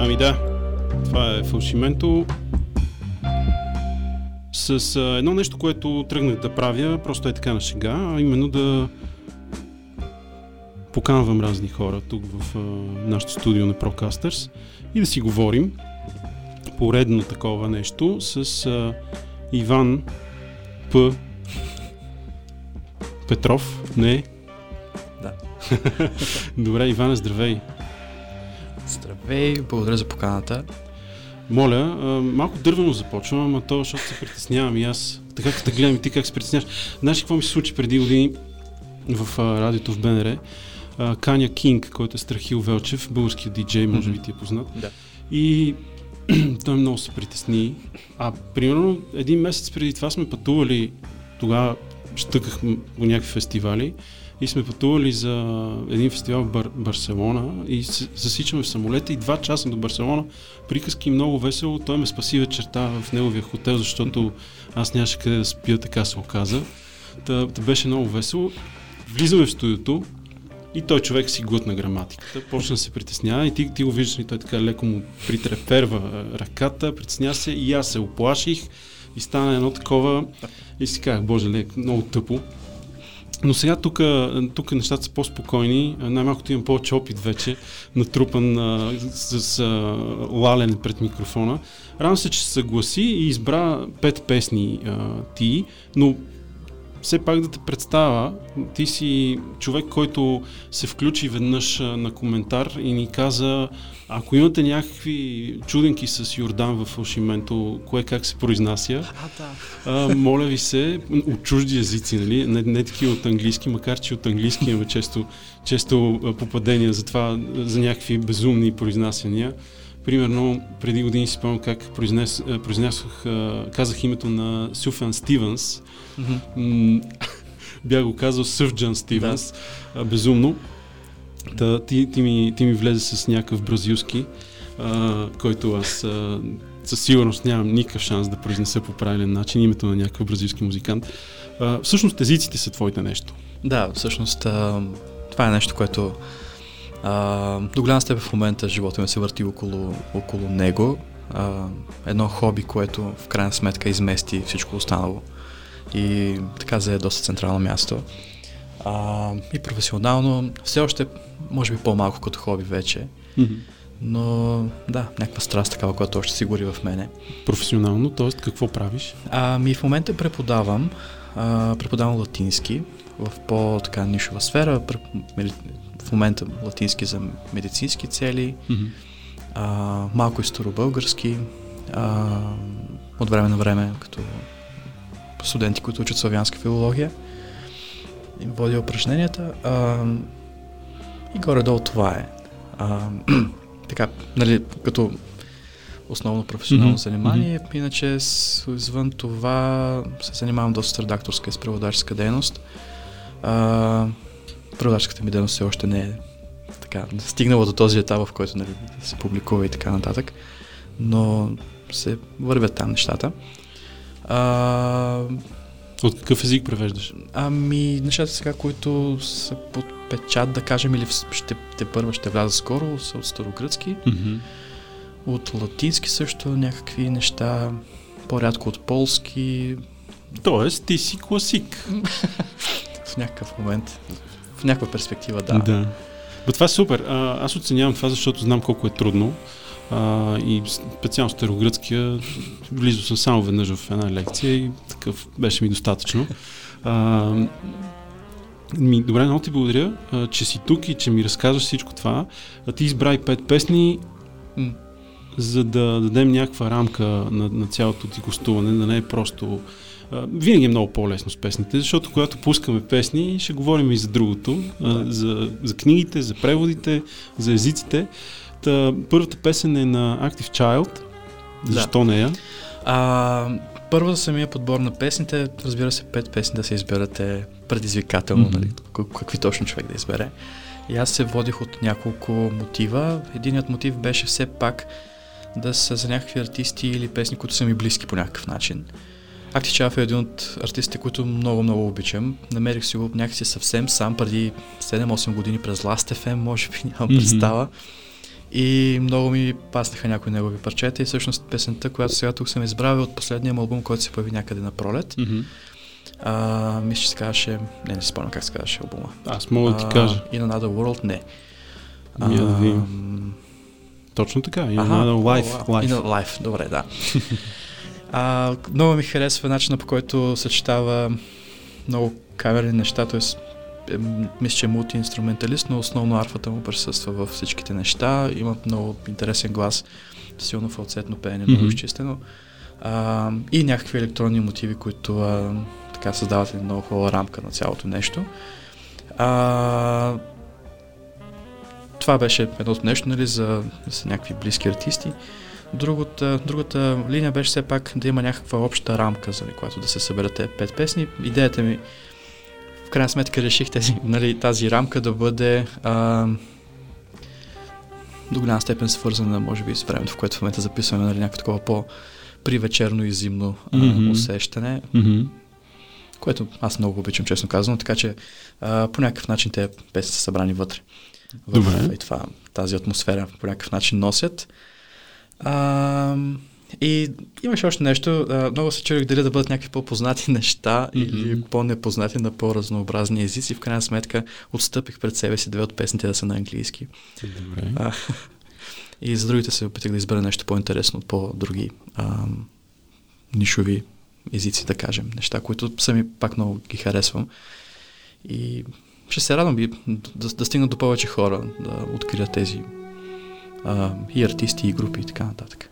Ами да, това е фалшименто. С а, едно нещо, което тръгнах да правя, просто е така на шега, а именно да поканвам разни хора тук в а, нашото студио на Procasters и да си говорим поредно такова нещо с а, Иван П. Петров. Не. Да. Добре, Иван, здравей. Здравей, благодаря за поканата. Моля, малко дървено започвам, ама то, защото се притеснявам и аз. Така като гледам и ти как се притесняваш. Знаеш какво ми се случи преди години в а, радиото в БНР? А, Каня Кинг, който е Страхил Велчев, българският диджей, може би ти е познат. Да. И той много се притесни. А примерно един месец преди това сме пътували, тогава щъкахме по някакви фестивали и сме пътували за един фестивал в Бар- Барселона и засичаме в самолета и два часа до Барселона. Приказки много весело. Той ме спаси вечерта в неговия хотел, защото аз нямаше къде да спя, така се оказа. Та, та беше много весело. Влизаме в студиото и той човек си глътна граматиката, почна да се притеснява и ти, ти го виждаш и той така леко му притреперва ръката, притесня се и аз се оплаших и стана едно такова и си казах, боже, лек, много тъпо. Но сега тук, тук нещата са по-спокойни, най-малкото имам повече опит вече, натрупан а, с, с а, лалене пред микрофона. Радвам се, че се съгласи и избра пет песни а, ти, но все пак да те представя, ти си човек, който се включи веднъж на коментар и ни каза, ако имате някакви чуденки с Йордан в фалшименто, кое как се произнася, А, да. а, моля ви се, от чужди езици, нали? не, не такива от английски, макар че от английски имаме често, често попадения за това, за някакви безумни произнасяния. Примерно, преди години си спомням как произнес, произнесох, казах името на Сюфан Стивенс, М, бях го казал Съвджан Стивенс, да. безумно. Та, ти, ти, ми, ти ми влезе с някакъв бразилски, а, който аз а, със сигурност нямам никакъв шанс да произнеса по правилен начин името на някакъв бразилски музикант. А, всъщност езиците са твоите нещо. Да, всъщност а, това е нещо, което а, до голяма степен в момента живота ми се върти около, около него. А, едно хоби, което в крайна сметка измести всичко останало и така зае доста централно място. А, и професионално, все още, може би по-малко като хоби вече, но да, някаква страст такава, която още си гори в мене. Професионално, т.е. какво правиш? Ами в момента преподавам, а, преподавам латински в по-така нишова сфера, в момента латински за медицински цели, а, малко и старобългарски, а, от време на време като студенти, които учат славянска филология. Им водя упражненията. А, и горе-долу това е. А, така, нали, като основно професионално Мгм, занимание. Иначе извън това се занимавам доста с редакторска и с преводаческа дейност. А, преводаческата ми дейност все още не е така, стигнала до този етап, в който нали, се публикува и така нататък. Но се вървят там нещата. А, От какъв език превеждаш? Ами, нещата сега, които са под печат, да кажем, или ще, те първа ще вляза скоро, са от старогръцки. От латински също някакви неща, по-рядко от полски, Тоест, ти си класик. в някакъв момент, в някаква перспектива, да. да. Бе, това е супер. А, аз оценявам това, защото знам колко е трудно. А, и специално старогръцкия, влизал съм само веднъж в една лекция и такъв беше ми достатъчно. А, ми, добре, много ти благодаря, а, че си тук и че ми разказваш всичко това. А, ти избра и пет песни, М, за да дадем някаква рамка на, на цялото ти гостуване, да не е просто... А, винаги е много по-лесно с песните, защото когато пускаме песни, ще говорим и за другото, а, за, за книгите, за преводите, за езиците. Та, първата песен е на Active Child. Да. Защо нея? А, първо за самия подбор на песните, разбира се, пет песни да се изберете предизвикателно, Мгм. нали, какви точно човек да избере. И аз се водих от няколко мотива. Единият мотив беше все пак да са за някакви артисти или песни, които са ми близки по някакъв начин. Акти Чаф е един от артистите, които много, много обичам. Намерих си го някакси съвсем сам преди 7-8 години през Last FM, може би нямам представа. И много ми паснаха някои негови парчета и всъщност песента, която сега тук съм избрал е от последния албум, който се появи някъде на пролет. Mm-hmm. А, мисля, че се казваше... Не, не спомням как се казваше албума. Аз мога да ти кажа. In Another World? Не. Да видим. Точно така. In Аха, Another Life. о, life. In life, добре, да. а, много ми харесва начина по който съчетава много камерни неща, т.е. мисля, че е мултиинструменталист, но основно арфата му присъства във всичките неща. Има много интересен глас, силно фалцетно пеене, много Мгм. изчистено. А, и някакви електронни мотиви, които а, така създават една много хубава рамка на цялото нещо. А, това беше едното нещо, нали, за, за някакви близки артисти. Другата, другата линия беше все пак да има някаква обща рамка, за която да се съберат тези пет песни. Идеята ми, в крайна сметка реших тези, нали, тази рамка да бъде а, до голяма степен свързана, може би, с времето, в което в момента записваме нали, някакво такова по-привечерно и зимно а, Мгм. усещане, Mm-hmm. което аз много обичам, честно казано, така че а, по някакъв начин те песни са събрани вътре. В, Добре. И това, тази атмосфера по някакъв начин носят. А, и имаше още нещо, а, много се чудих дали да бъдат някакви по-познати неща Мгм. или по-непознати на по-разнообразни езици. В крайна сметка отстъпих пред себе си две от песните да са на английски. Добре. А, и за другите се опитах да избера нещо по-интересно от по-други а, нишови езици, да кажем. Неща, които сами пак много ги харесвам. И ще се радвам и да, да стигнат до повече хора, да открият тези а, и артисти, и групи и така нататък.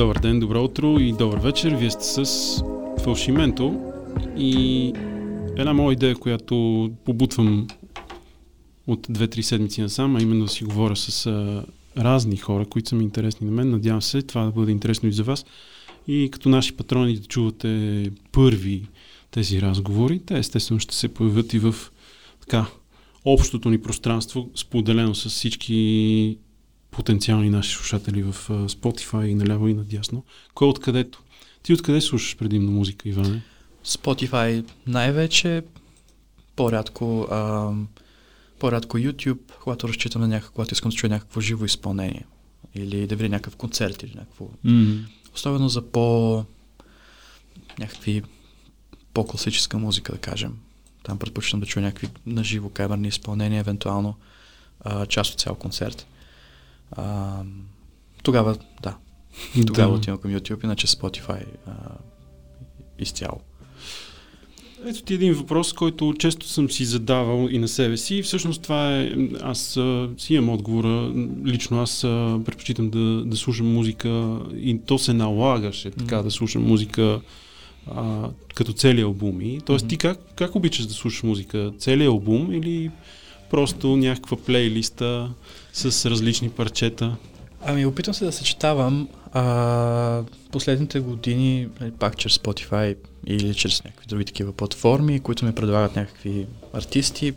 Добър ден, добро утро и добър вечер. Вие сте с Фалшименто и една моя идея, която побутвам от 2-3 седмици насам, а именно да си говоря с а, разни хора, които са ми интересни на мен. Надявам се това да бъде интересно и за вас. И като наши патрони да чувате първи тези разговори, те естествено ще се появят и в така общото ни пространство, споделено с всички потенциални наши слушатели в Spotify и наляво и надясно. Кой е откъдето? Ти откъде слушаш предимно музика, Иване? Spotify най-вече, по-рядко, а, по-рядко YouTube, когато разчитам на някакво, когато искам да чуя някакво живо изпълнение. Или да видя някакъв концерт или някакво. Mm. Особено за по някакви по-класическа музика, да кажем. Там предпочитам да чуя някакви наживо камерни изпълнения, евентуално а, част от цял концерт. А, тогава, да. Тогава Да. отивам към YouTube, иначе Spotify а, изцяло. Ето ти един въпрос, който често съм си задавал и на себе си. Всъщност това е, аз а, си имам отговора. Лично аз а, предпочитам да, да слушам музика и то се налагаше така Мгм. да слушам музика а, като цели албуми. Тоест ти Мгм. как, как обичаш да слушаш музика? Цели албум или просто някаква плейлиста с различни парчета? Ами, опитвам се да съчетавам а, последните години, нали, пак чрез Spotify или чрез някакви други такива платформи, които ми предлагат някакви артисти,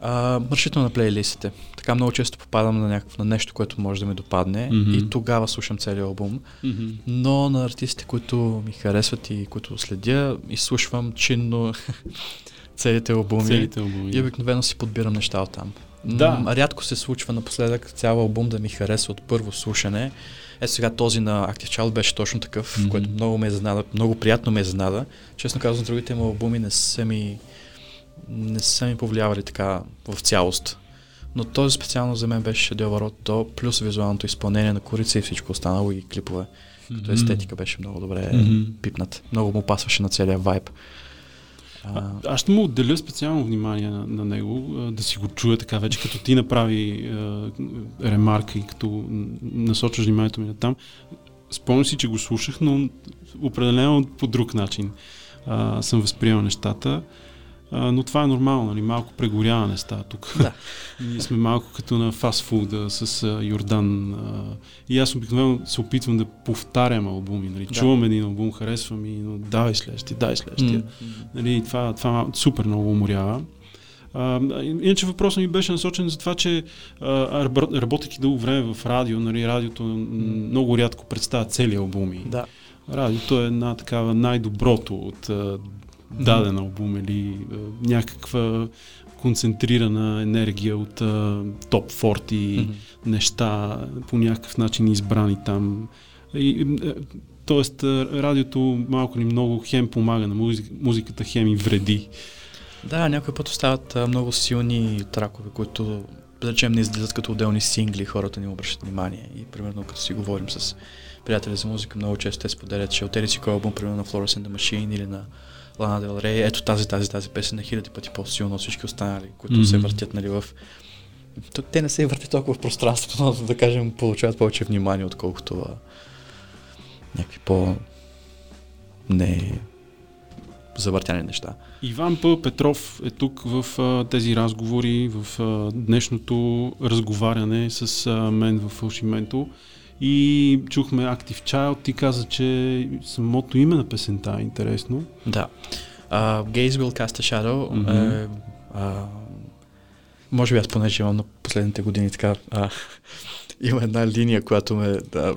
а, разчитам на плейлистите. Така много често попадам на, някакво, на нещо, което може да ми допадне Мгм. и тогава слушам целият албум. Но на артистите, които ми харесват и които следя, изслушвам чинно целите албуми. Целите албуми. И обикновено си подбирам неща от там. Да. Рядко се случва напоследък цял албум да ми хареса от първо слушане. Е сега този на Active Child беше точно такъв, mm-hmm. който много ме изненада, много приятно ме изненада. Честно казвам, другите му албуми не са ми не са ми повлиявали така в цялост. Но този специално за мен беше шедьовър от до, плюс визуалното изпълнение на корица и всичко останало и клипове. Като естетика беше много добре Мгм. пипнат. Много му пасваше на целия вайб. А, аз ще му отделя специално внимание на, на него, да си го чуя така вече, като ти направи а, ремарка и като насочваш вниманието ми на там. Спомням си, че го слушах, но определено по друг начин а, съм възприемал нещата. А, но това е нормално, нали? малко прегоряване става тук. Да. Ние сме малко като на фастфуда с а, Йордан. А, и аз обикновено се опитвам да повтарям албуми. Нали? Да. Чувам един албум, харесвам и но давай следващия, дай следващия. М. Нали, това, това супер много уморява. А, иначе въпросът ми беше насочен за това, че а, раб- работейки дълго време в радио, нали, радиото много рядко представя цели албуми. Да. Радиото е една такава най-доброто от даден албум или а, някаква концентрирана енергия от а, топ 40 Мгм. неща, по някакъв начин избрани там. И, е, тоест, радиото малко или много хем помага на музик, музиката, хем и вреди. Да, някой път остават а, много силни тракове, които, да речем, не излизат като отделни сингли, хората не им обръщат внимание. И примерно, като си говорим с приятели за музика, много често те споделят, че отели си кой албум, примерно на Florence and the Machine или на Лана Дел Рей, ето тази, тази, тази песен на хиляди пъти по-силно от всички останали, които mm-hmm. се въртят нали, в... Те не се въртят толкова в пространството, но да кажем, получават повече внимание, отколкото а, някакви по... не завъртяни неща. Иван П. Петров е тук в а, тези разговори, в а, днешното разговаряне с а, мен в Фалшименто. И чухме Active Child. Ти каза, че самото име на песента е интересно. Да. Uh, Gaze Will Cast a Shadow Мгм. е, а, може би аз понеже имам на последните години така, а, има една линия, която ме, да,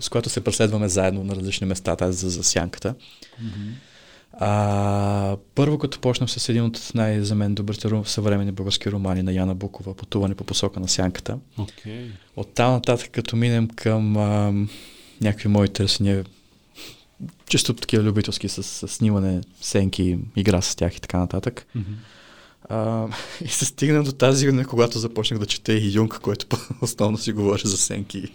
с която се преследваме заедно на различни места, тази за, за сянката. А, първо, като почнах с един от най- за мен добрите съвременни български романи на Яна Букова, Пътуване по посока на сянката. Окей. От там нататък, като минем към а, някакви мои търсения, често такива любителски с, с снимане, сенки, игра с тях и така нататък. Мгм. А, и се стигна до тази година, когато започнах да чета и Юнг, който основно си говори за сенки.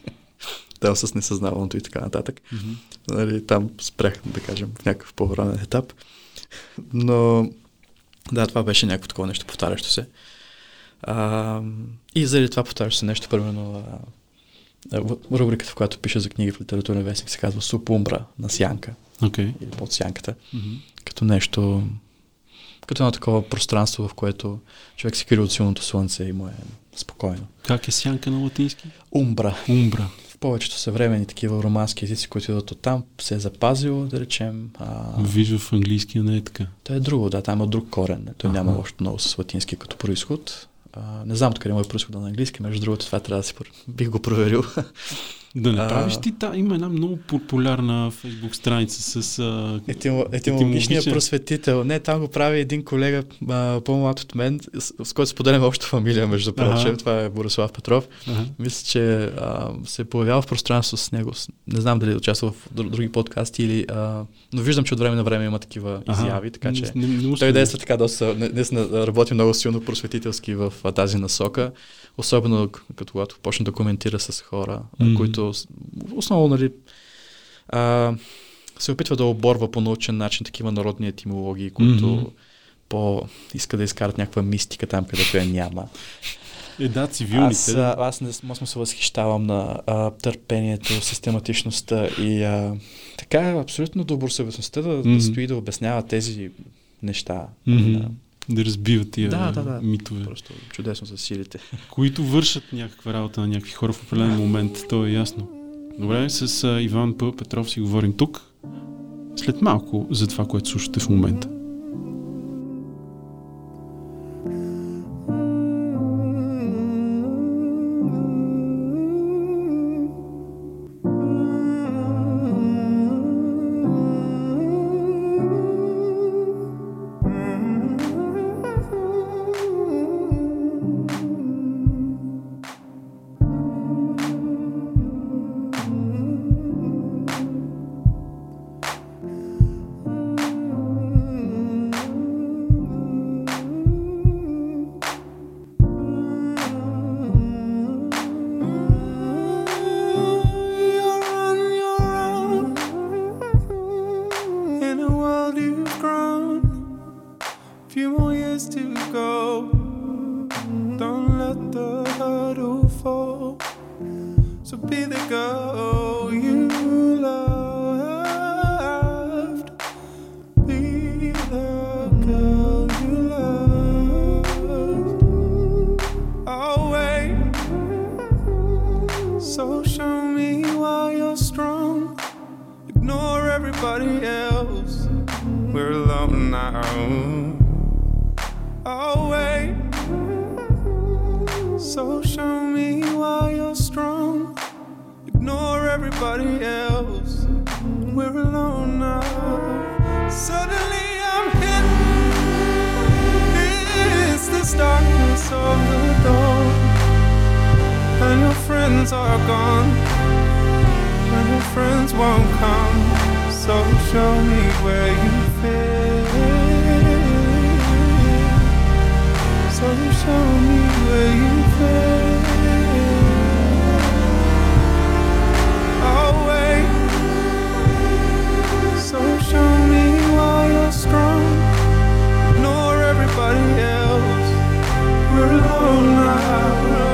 Там с несъзнаваното и така нататък. Мгм. Нали, там спрях, да кажем, в някакъв по-ранен етап. Но да, това беше някакво такова нещо повтарящо се. А, и заради това повтарящо се нещо, примерно, а, а, рубриката, в която пише за книги в литературен вестник, се казва Супумбра на сянка Окей. или под сянката, Мгм. като нещо, като едно такова пространство, в което човек се крие от силното слънце и му е спокойно. Как е сянка на латински? Умбра. Умбра. Повечето съвремени такива романски езици, които идват от там, се е запазило, да речем. А, Вижда в английския не е така. то е друго, да, там е друг корен. Той Аха. няма още много с латински като происход. А, не знам откъде му е происхода на английски, между другото това трябва да си бих го проверил. Да не А. правиш ти, та, има една много популярна фейсбук страница с... А, Етимо, етимологичният Етимологичен. просветител. Не, там го прави един колега, а, по-млад от мен, с, с който споделяме обща фамилия, между прочим. Ага. Това е Борислав Петров. ага. Мисля, че а, се е появява в пространство с него. Не знам дали е участвал в дру- други подкасти или... А, но виждам, че от време на време има такива Ага. изяви, така че... Не, не, не Той действа така доста, не- наистина работи много силно просветителски в а, тази насока, особено като когато почне да коментира с хора, а, Мгм. Които основно нали, а, се опитва да оборва по научен начин такива народни етимологии, които Мгм. по иска да изкарат някаква мистика там, където я няма. Е, да, цивилните. Аз, а, аз не аз му се възхищавам на а, търпението, систематичността и а, така абсолютно добросъвестността да, Мгм. да стои да обяснява тези неща. Да. Да разбиват тия Да, да, да. митове, Просто чудесно за силите. които вършат някаква работа на някакви хора в определен момент, то е ясно. Добре, с Иван П. Петров си говорим тук, след малко за това, което слушате в момента. Be the girl the and your friends are gone, and your friends won't come. So show me where you fit. So show me where you fit. Alone now.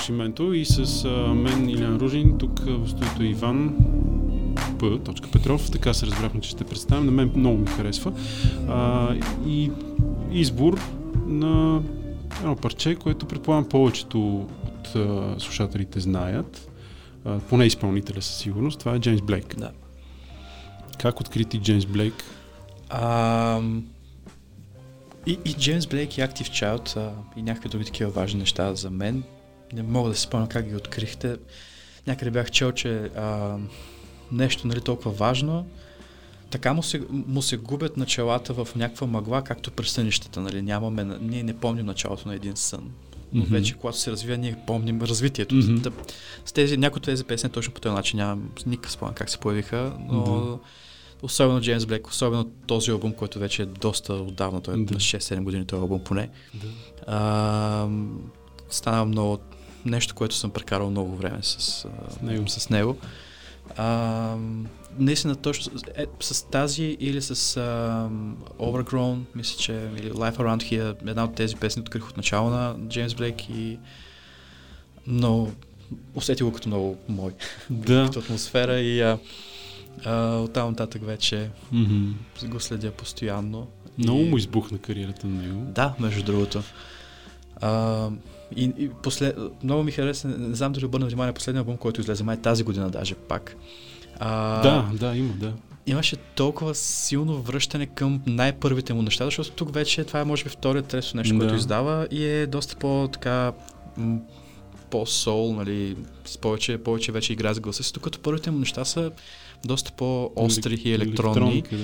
Е фалшименто и с а, мен Илян Ружин, тук в студиото Иван. Petrov. Така се разбрахме, че ще представим. На мен много ми харесва. А, и избор на едно парче, което предполагам повечето от а, слушателите знаят. А, поне изпълнителя със сигурност. Това е Джеймс Блейк. Да. Как открити Джеймс Блейк? А, и, и Джеймс Блейк и Active Child а, и някакви други такива важни неща за мен. Не мога да си спомня как ги открихте. Някъде бях чел, че а, нещо нали, толкова важно, така му се, му се губят началата в някаква мъгла, както през сънищата. Нали? Нямаме, ние не помним началото на един сън. Но Мгм. вече, когато се развива, ние помним развитието. Мгм. Да, с тези, някои от тези песни точно по този начин нямам никакъв спомен как се появиха, но Да. особено Джеймс Блек, особено този албум, който вече е доста отдавна, той е Да. на 6-7 години този албум поне. Да. А, стана много нещо, което съм прекарал много време с, С него. с него. А, наистина точно е, с тази или с а, Overgrown, мисля, че или Life Around Here, една от тези песни открих от начало на Джеймс Блейк и много усетих го като много мой, Да. като атмосфера и а, а, оттам нататък вече Мгм. го следя постоянно. Много И- му избухна кариерата на него. Да, между другото. А, и, и послед... много ми хареса, не знам дали обърна внимание, последния албум, който излезе май тази година даже пак. А, Да, да, има, да. Имаше толкова силно връщане към най-първите му неща, защото тук вече това е може би вторият, трето нещо, Да. което издава и е доста по-така по-сол, нали, с повече, повече вече игра с гласа си, докато първите му неща са доста по-остри и електронни. Да.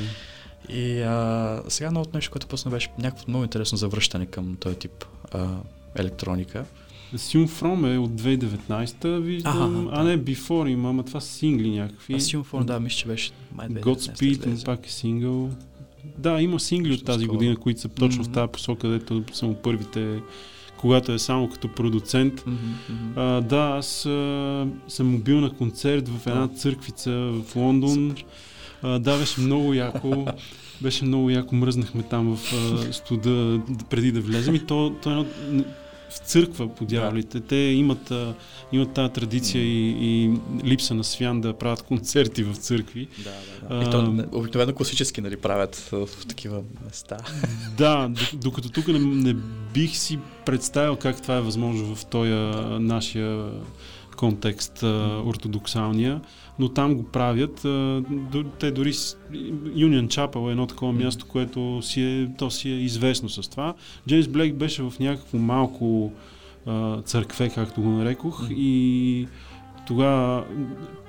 И а, сега новото нещо, което пусна беше някакво много интересно завръщане към този тип а, електроника. From е от 2019-та, виждам. Аха, а не, Before има, ама това са сингли някакви. Assume Phone, да, мисля, че беше май 2019 Godspeed, пак е сингъл. Да, има сингли от тази Скоро. година, които са точно в Мгм. тази посока, където са му първите, когато е само като продуцент. Мгм. А, да, аз а, съм му бил на концерт в една църквица в Лондон. А, да, беше много яко. Беше много яко. Мръзнахме там в а, студа преди да влезем. И то, то е едно, в църква по дяволите. Те имат, имат тази традиция и, и липса на свян да правят концерти в църкви. Да, да, да. А, И то обикновено класически нали, правят в, в такива места. Да, докато тук не, не бих си представил как това е възможно в този нашия контекст, а, ортодоксалния, но там го правят. А, те дори Union Chapel е едно такова място, което си е, то си е известно с това. Джеймс Блейк беше в някакво малко а, църкве, както го нарекох, и тогава,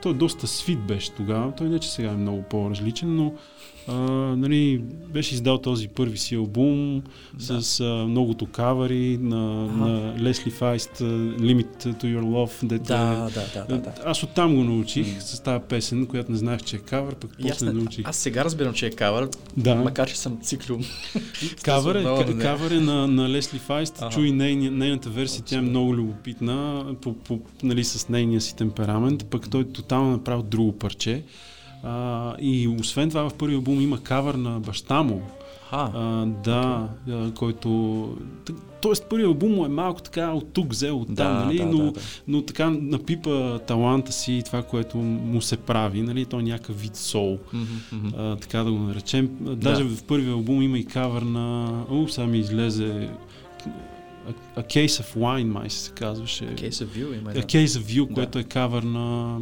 той доста свит беше тогава, той не че сега е много по-различен, но а, нали, беше издал този първи си албум Да. с а, многото кавари на, Аха. на Файст, а, Limit to Your Love, дето Да, е- да, да, да, да. Аз оттам го научих М. с тази песен, която не знаех, че е кавър, пък после не, научих. аз сега разбирам, че е кавър, Да, макар че съм циклил. кавър е, не. кавър е на, на Лесли Файст, Ага. чуй нейния, нейната версия, тя е Абсолютно. много любопитна, по, по, нали, с нейния си темперамент, пък той тотално направил друго парче. А, и освен това в първи албум има кавър на баща му, А, А, да, а, който... Тоест първият албум му е малко така от тук взел от там, да, нали? да, но, да, да. но така напипа таланта си и това, което му се прави, нали? Той е някакъв вид сол, мгм. а, така да го наречем. Даже в първия албум има и кавър на... О, сега ми излезе... A, A Case of Wine, май се казваше. Case of View има A една. Case of View, Да. което е кавър на...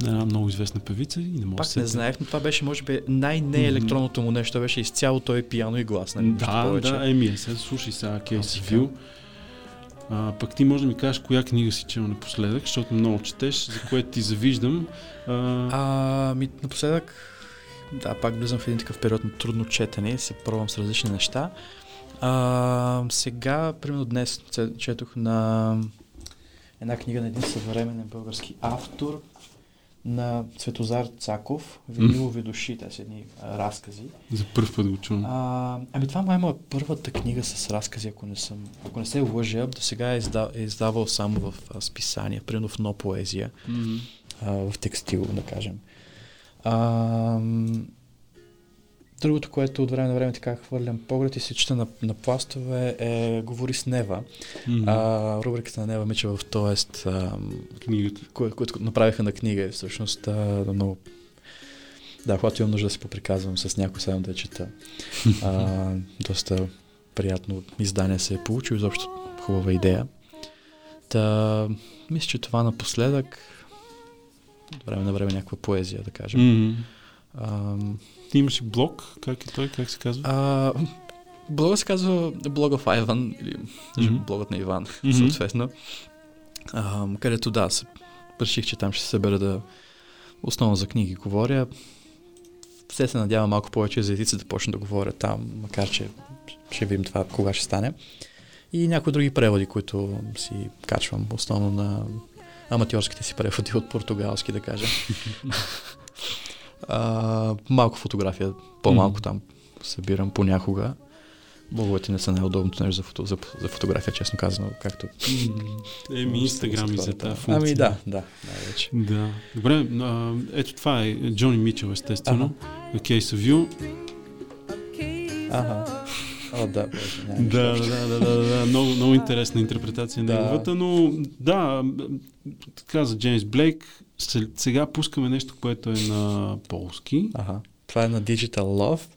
на една много известна певица и не мога да Пак се не знаех, но това беше може би най-неелектронното му нещо. Беше изцяло той пиано и глас. Нали? Да, да, еми, е, сега слушай сега Кейси. Вил. А, пък ти може да ми кажеш коя книга си чел напоследък, защото много четеш, за което ти завиждам. А, А, ми, напоследък, да, пак влизам в един такъв период на трудно четене и се пробвам с различни неща. А, сега, примерно днес четох на една книга на един съвременен български автор на Светозар Цаков, Винилови души, те са едни а, разкази. за първ път го чувам. А, ами това май е първата книга с разкази, ако не съм, ако не се лъжа, до сега е, изда, е издавал само в а, списания, примерно в Но поезия Мгм. а, в текстил, да кажем. А, Другото, което от време на време така хвърлям поглед и се чета на, на пластове е Говори с Нева. Мгм. А, рубриката на Нева Мичева в Тоест, Книгата. кое- направиха на книга е всъщност а, много... Да, когато имам нужда да се поприказвам с някой, само да я чета. А, доста приятно издание се е получил, изобщо хубава идея. Та, мисля, че това напоследък, от време на време някаква поезия, да кажем. Мгм. А, Ти имаш блог, как е той, как се казва? а, блога се казва Блога в Айван, или Мгм. блогът на Иван, Мгм. съответно. А, където да, се, реших, че там ще се събера да основно за книги говоря. Все се надявам малко повече за езици да почна да говоря там, макар че ще видим това кога ще стане. И някои други преводи, които си качвам, основно на аматьорските си преводи от португалски, да кажем. а, малко фотография, по-малко Мгм. там събирам понякога. Блоговете не са най-удобното нещо за, фото, за, за фотография, честно казано, както... Еми, Инстаграм и за тази функция. Ами да, да, най-вече. Да. Добре, а, ето това е Джони Мичел, естествено. A Case of You. Ага. О, да, боже, Да, да, да, да, да. Много, много интересна интерпретация на неговата, но да, каза Джеймс Блейк, сега пускаме нещо, което е на полски. Ага. Това е на Digital Love.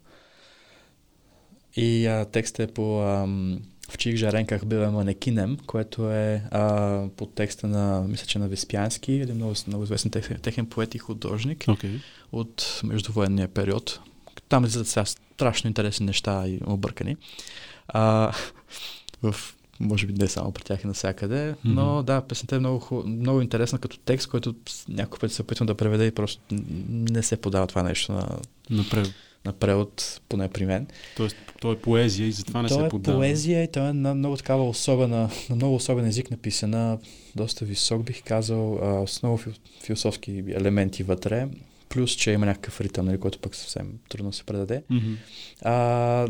И а, текстът е по ам, В чих жаренках бива манекинем, което е а, по текста на, мисля, че на Веспиански, един много, много известен техен, техен поет и художник Окей. от междувоенния период. Там излизат сега страшно интересни неща и объркани. А, в, може би не само при тях и навсякъде, но Мгм. да, песента е много, много интересна като текст, който някой път се опитвам да преведа и просто не се подава това нещо на, Напред. на превод, поне при мен. Тоест, то е поезия и затова не то се е поддава. поезия и то е на много такава особена, на много особен език написана, доста висок бих казал, а, с много фил, философски елементи вътре, плюс, че има някакъв ритъм, нали, който пък съвсем трудно се предаде. Мгм. А,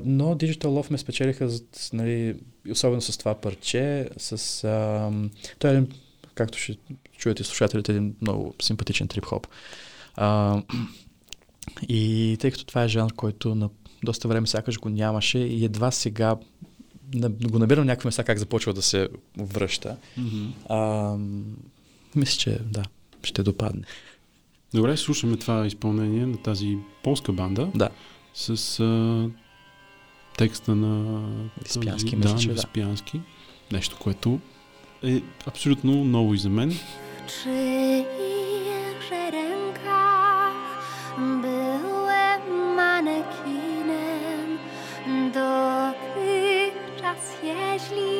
но Digital Love ме спечелиха, нали, особено с това парче, с... А, той е, един, както ще чуете слушателите, един много симпатичен трип-хоп. А, и тъй като това е жанр, който на доста време сякаш го нямаше и едва сега го набирам някакви места как започва да се връща. Мгм. А, мисля, че да, ще допадне. Добре, слушаме това изпълнение на тази полска банда Да. с а, текста на Веспиански, този, мисля, да, че на да. Веспиански. Нещо, което е абсолютно ново и за мен. W czychże rękach byłem manekinem dotychczas, jeśli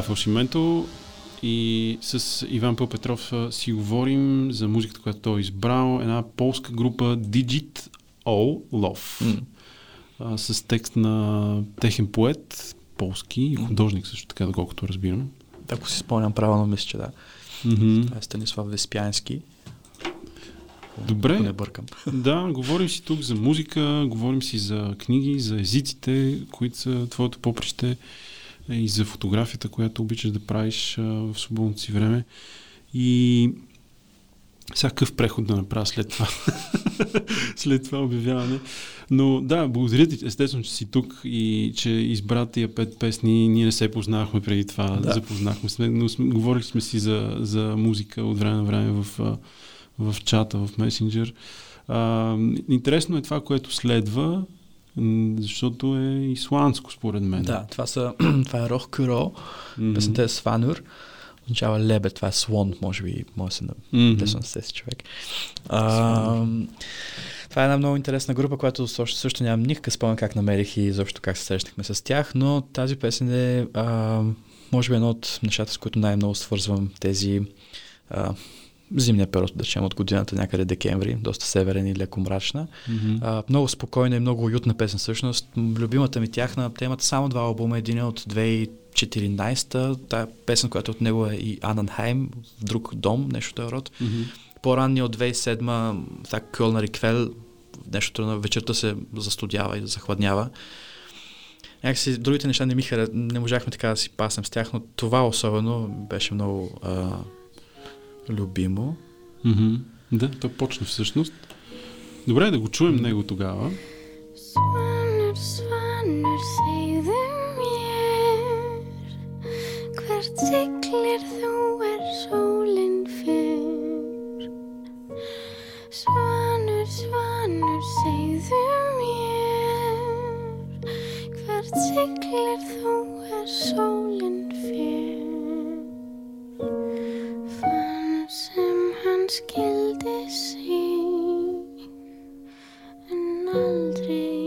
Това фалшименто и с Иван Пълпетров а, си говорим за музиката, която той е избрал. Една полска група Digit All Love. М. А, с текст на техен поет, полски и художник също така, доколкото разбирам. Ако си спомням правилно, мисля, че да. Mm-hmm. Това е Станислав Веспянски. Ако Добре. не бъркам. Да, говорим си тук за музика, говорим си за книги, за езиците, които са твоето поприще и за фотографията, която обичаш да правиш а, в свободното си време. И всякакъв преход да направя след това. след това обявяване. Но да, благодаря ти, естествено, че си тук и че избра тия пет песни. Ние не се познахме преди това, Да. запознахме сме, но сме, говорили сме си за, за музика от време на време в, в чата, в месенджер. А, интересно е това, което следва, защото е исландско, според мен. Да, това, са, това е Рох Кюро. Мгм. Песента е Сванур. Означава лебед, това е слон, може би, може се Мгм. Песен с тези човек. А, това е една много интересна група, която също, също нямам никакъв спомен как намерих и изобщо как се срещнахме с тях, но тази песен е а, може би едно от нещата, с които най-много свързвам тези а, зимния период, да речем от годината, някъде декември, доста северен и леко мрачна. Мгм. А, много спокойна и много уютна песен всъщност. Любимата ми тяхна, те имат само два албума, един е от 2014-та, тая песен, която от него е и Ананхайм, в друг дом, нещо този род. Мгм. По-ранни от 2007 так Кълна Риквел, нещо на вечерта се застудява и захладнява. Някакси другите неща не ми хара... не можахме така да си паснем с тях, но това особено беше много а, любимо. Мгм. Да, той почна всъщност. Добре, да го чуем него тогава. Hvert siglir þú er sólin fyrr Svanur, svanur, segðu mér Hvert siglir þú er sólin fyrr skildi sig En aldrei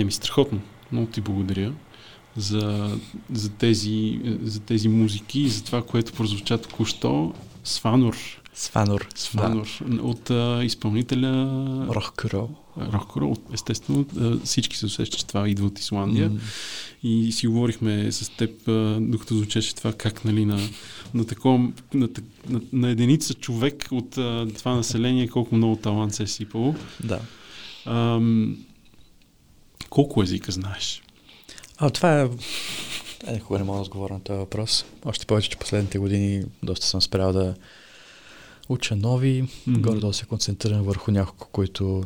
Еми, страхотно. Много ти благодаря за, за, тези, за тези музики и за това, което прозвуча току-що. Сванор. Сванор. Сванор. От а, изпълнителя Да. Рохкро. Рохкро. Естествено, всички се усещат, че това идва от Исландия. М, И си говорихме с теб, а, докато звучеше това, как нали, на, на, такова, на, на, на единица човек от а, това население, колко много талант се е сипало. Да. Ам, колко езика знаеш? А, това е... Е, никога не мога да отговоря на този въпрос. Още повече, че последните години доста съм спрял да уча нови. Мгм. Горе-долу се концентрирам върху няколко, които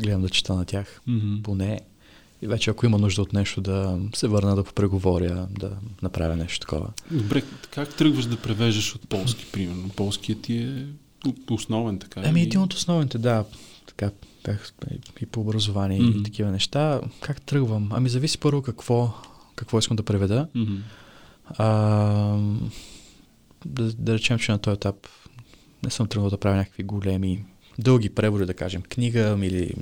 гледам да чета на тях. Мгм. Поне. И вече ако има нужда от нещо да се върна да попреговоря, да направя нещо такова. Добре, как тръгваш да превеждаш от полски, примерно? Полският ти е основен, така Ами един от основните, да, така бях и по образование Мгм. и такива неща. Как тръгвам? Ами зависи първо какво, какво искам да преведа. Мгм. А, да, да речем, че на този етап не съм тръгнал да правя някакви големи, дълги преводи, да кажем, книга или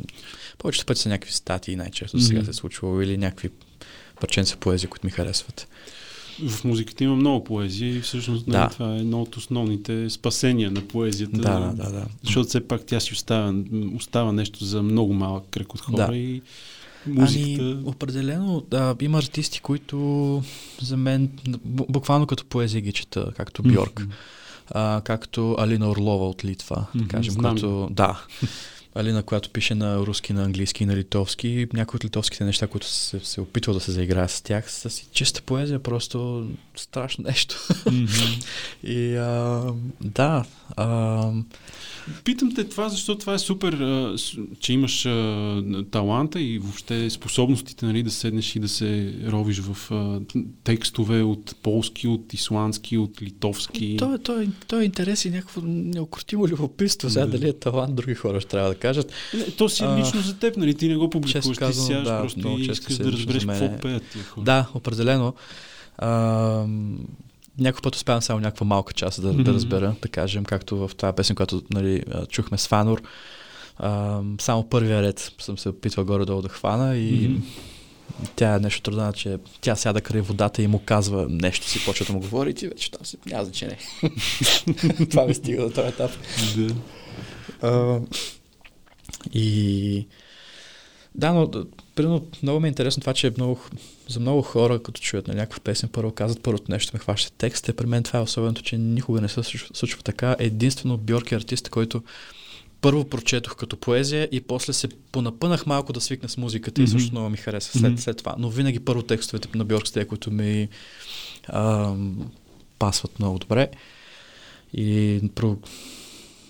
повечето пъти са някакви статии, най-често Мгм. сега се е случвало, или някакви парченца поезия, които ми харесват. В музиката има много поезия и всъщност Да. нали, това е едно от основните спасения на поезията. Да, да, да, да. Защото все пак тя си остава, остава нещо за много малък кръг от хора Да. и музиката... Ами, определено, да, има артисти, които за мен бу- буквално като поезия ги чета, както Бьорк, Мгм. а, както Алина Орлова от Литва, да кажем, знам която, да, Алина, която пише на руски, на английски и на литовски, някои от литовските неща, които се, се опитва да се заиграе с тях, са си чиста поезия, просто страшно нещо. Мгм. И а, да, а, Питам те това, защото това е супер, а, че имаш а, таланта и въобще способностите нали, да седнеш и да се ровиш в а, текстове от полски, от исландски, от литовски. то, то, е- то е интерес и някакво неукротимо любопитство. Сега Да. дали е талант, други хора ще трябва да кажат. Не, то си е А, лично за теб, нали? Ти не го публикуваш, честно ти казано, сядаш да, просто и искаш да разбереш какво пеят тия хора. Да, определено. А, някой път успявам само някаква малка част да, Мгм. да разбера, да кажем, както в тази песен, която нали, чухме с Фанор. А, само първия ред съм се опитвал горе-долу да хвана и Мгм. тя е нещо трудна, че тя сяда край водата и му казва нещо си, почва да му говори и ти вече там си няма значение. Това ми стига до този етап. Да. А, и да, но примерно много ми е интересно това, че много, за много хора, като чуят на някаква песен, първо казват първото нещо, ме хваща текст. Е, при мен това е особеното, че никога не се случва, така. Единствено Бьорк е артист, който първо прочетох като поезия и после се понапънах малко да свикна с музиката Мгм. и също много ми хареса след, Мгм. след това. Но винаги първо текстовете на Бьорк са те, които ми ам, пасват много добре. И про,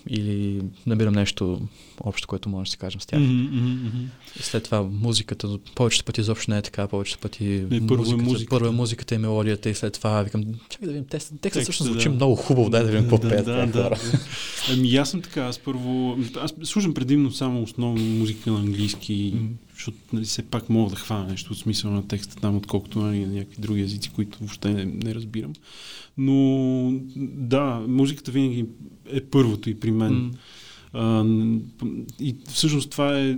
или намирам нещо общо, което може да си кажем с тях. И след това музиката, повечето пъти изобщо не е така, повечето пъти Не, първо е музиката, музиката. първо е музиката и мелодията и след това викам, чакай да видим, текст, текстът Текста, всъщност звучи да. много хубаво, дай да видим какво Да, пеят да, да. Ами аз съм така, аз първо, аз слушам предимно само основно музика на английски, Мгм. защото нали, все пак мога да хвана нещо от смисъла на текста там, отколкото нали, на някакви други езици, които въобще не, не разбирам. Но да, музиката винаги е първото и при мен. М. А, и всъщност това е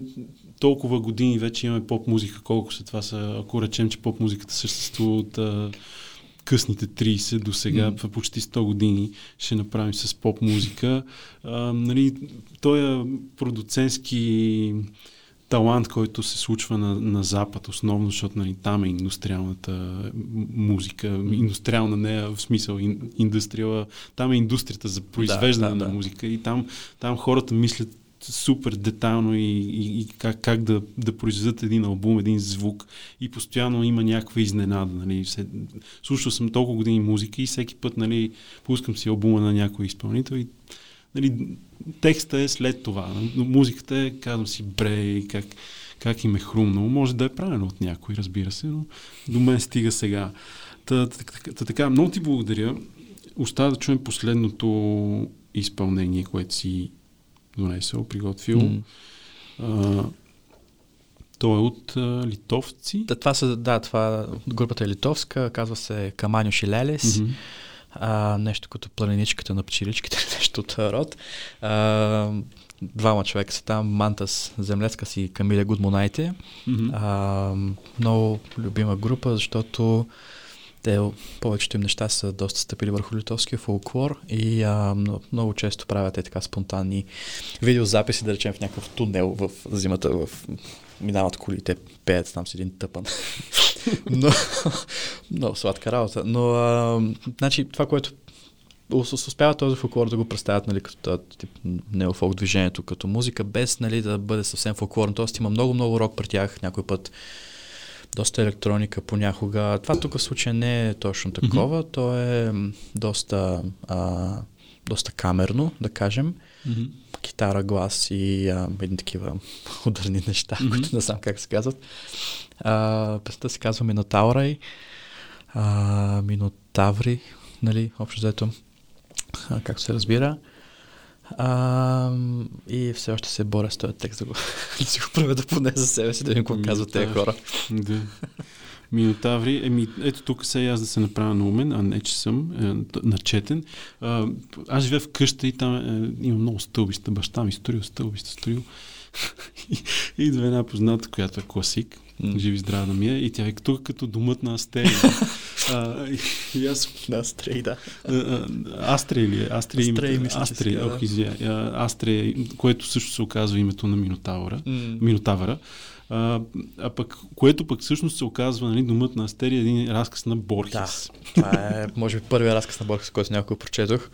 толкова години вече имаме поп музика, колко са това са, ако речем, че поп музиката съществува от а, късните 30 до сега, mm. почти 100 години ще направим с поп музика. А, нали, той е продуцентски талант, който се случва на, на Запад, основно, защото нали, там е индустриалната музика, индустриална не е в смисъл ин, индустриала, там е индустрията за произвеждане да, на да. музика и там, там хората мислят супер детайлно и, и, и как, как да, да произведат един албум, един звук и постоянно има някаква изненада. Нали. Все, слушал съм толкова години музика и всеки път нали, пускам си албума на някой изпълнител и нали, текста е след това. Музиката е, казвам си, бре, как, как им е хрумнало. Може да е правилно от някой, разбира се, но до мен стига сега. Та, та, та, та, така, много ти благодаря. Остава да чуем последното изпълнение, което си донесъл, приготвил. А, той е от а, литовци. Да, това са, да, това групата е литовска, казва се Каманьо Шилелес. Мгм. А, нещо като планиничката на пчеличките, нещо от род. А, двама човека са там, Мантас Землецка си и Камиля Гудмонайте. А, много любима група, защото те, повечето им неща са доста стъпили върху литовския фолклор и а, много, много често правят е така спонтанни видеозаписи, да речем в някакъв тунел в зимата, в минават колите, пеят там с един тъпан. Но, много сладка работа. Но, а, значи, това, което ус- ус- успява този фолклор да го представят нали, като тип неофолк движението, като музика, без нали, да бъде съвсем фолклорно. Тоест има много-много рок при тях, някой път доста електроника понякога. Това тук в случая не е точно такова, то е доста, а, доста камерно, да кажем. Мгм. Китара, глас и а, едни такива ударни неща, Мгм. които не знам как се казват. А, песента се казва Минотаурай, а, Минотаври, нали, общо взето, както се разбира. А, и все още се боря с този текст да, го, да си го проведа поне за себе си, да видим какво казват тези хора. Да. Минотаври, еми, ето тук сега аз да се направя на умен, а не, че съм е, начетен. А, аз живея в къща и там е, има много стълбища. Баща ми строил стълбища, строил. и, идва една позната, която е класик. М. Живи здраве на мия. И тя е тук като домът на Астерия. а, и, аз Да, стрей, да. а, а, Астре ли е? Астре, Астре, името. мисля, че Астре, си, да. ох, извиня. А, Астре, което също се оказва името на Минотавра. Минотавъра. А, а пък, което пък всъщност се оказва нали, домът на Астерия, един разказ на Борхес. Да, това е, може би, първият разказ на Борхес, който някой прочетох.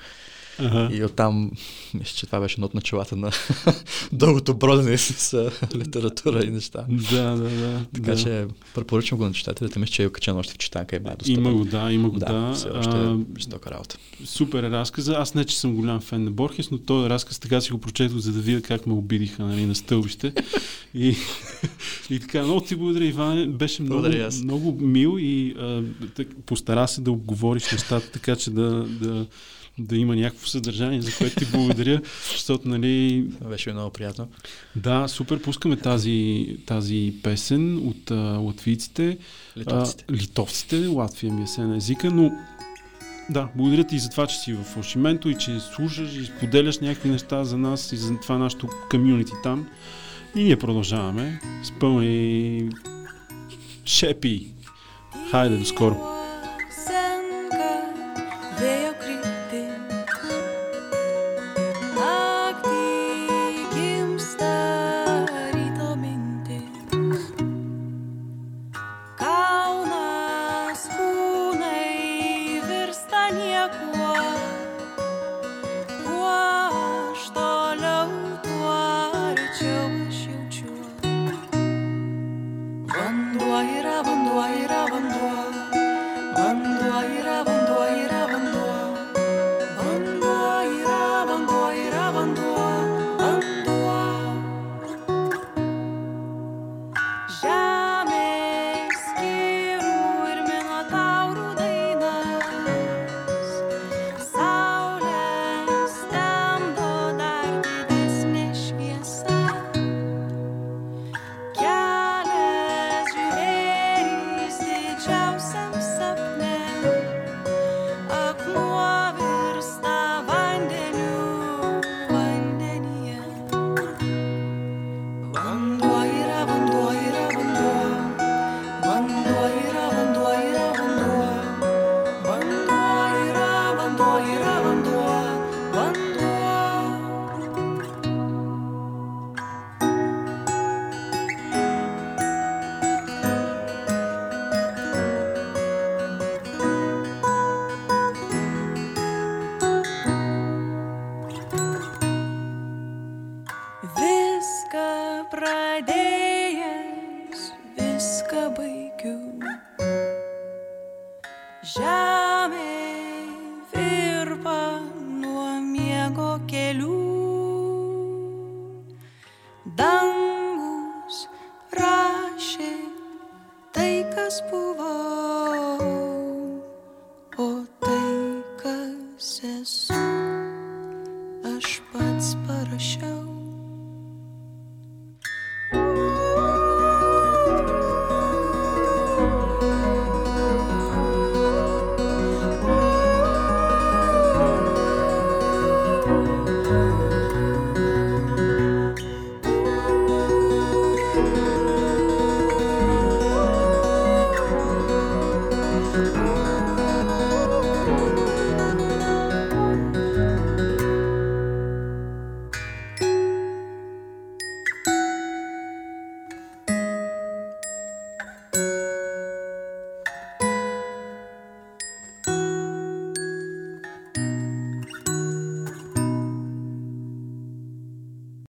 Ага. И оттам, мисля, че това беше едно от началата на дългото бродене с литература и неща. Да, да, да. Така да. че препоръчвам го на читателите. Мисля, че е качено още в читанка и е. Има го, да, има го, да, да. все още А, е жестока работа. супер е разказа. Аз не, че съм голям фен на Борхес, но този разказ така си го прочетох, за да видя как ме обидиха нали, на стълбище. и, и така, много ти благодаря, Иван. Беше много, Благодаря много мил и а, так, постара се да обговориш нещата, така че да, да, да има някакво съдържание, за което ти благодаря, защото, нали, беше много приятно. да, супер, пускаме тази, тази песен от а, латвийците. Литовците. А, литовците, Латвия ми е се на езика, но да, благодаря ти за това, че си в Фалшименто и че слушаш и споделяш някакви неща за нас и за това нашето комюнити там. И ние продължаваме с пълни шепи. Хайде, до скоро.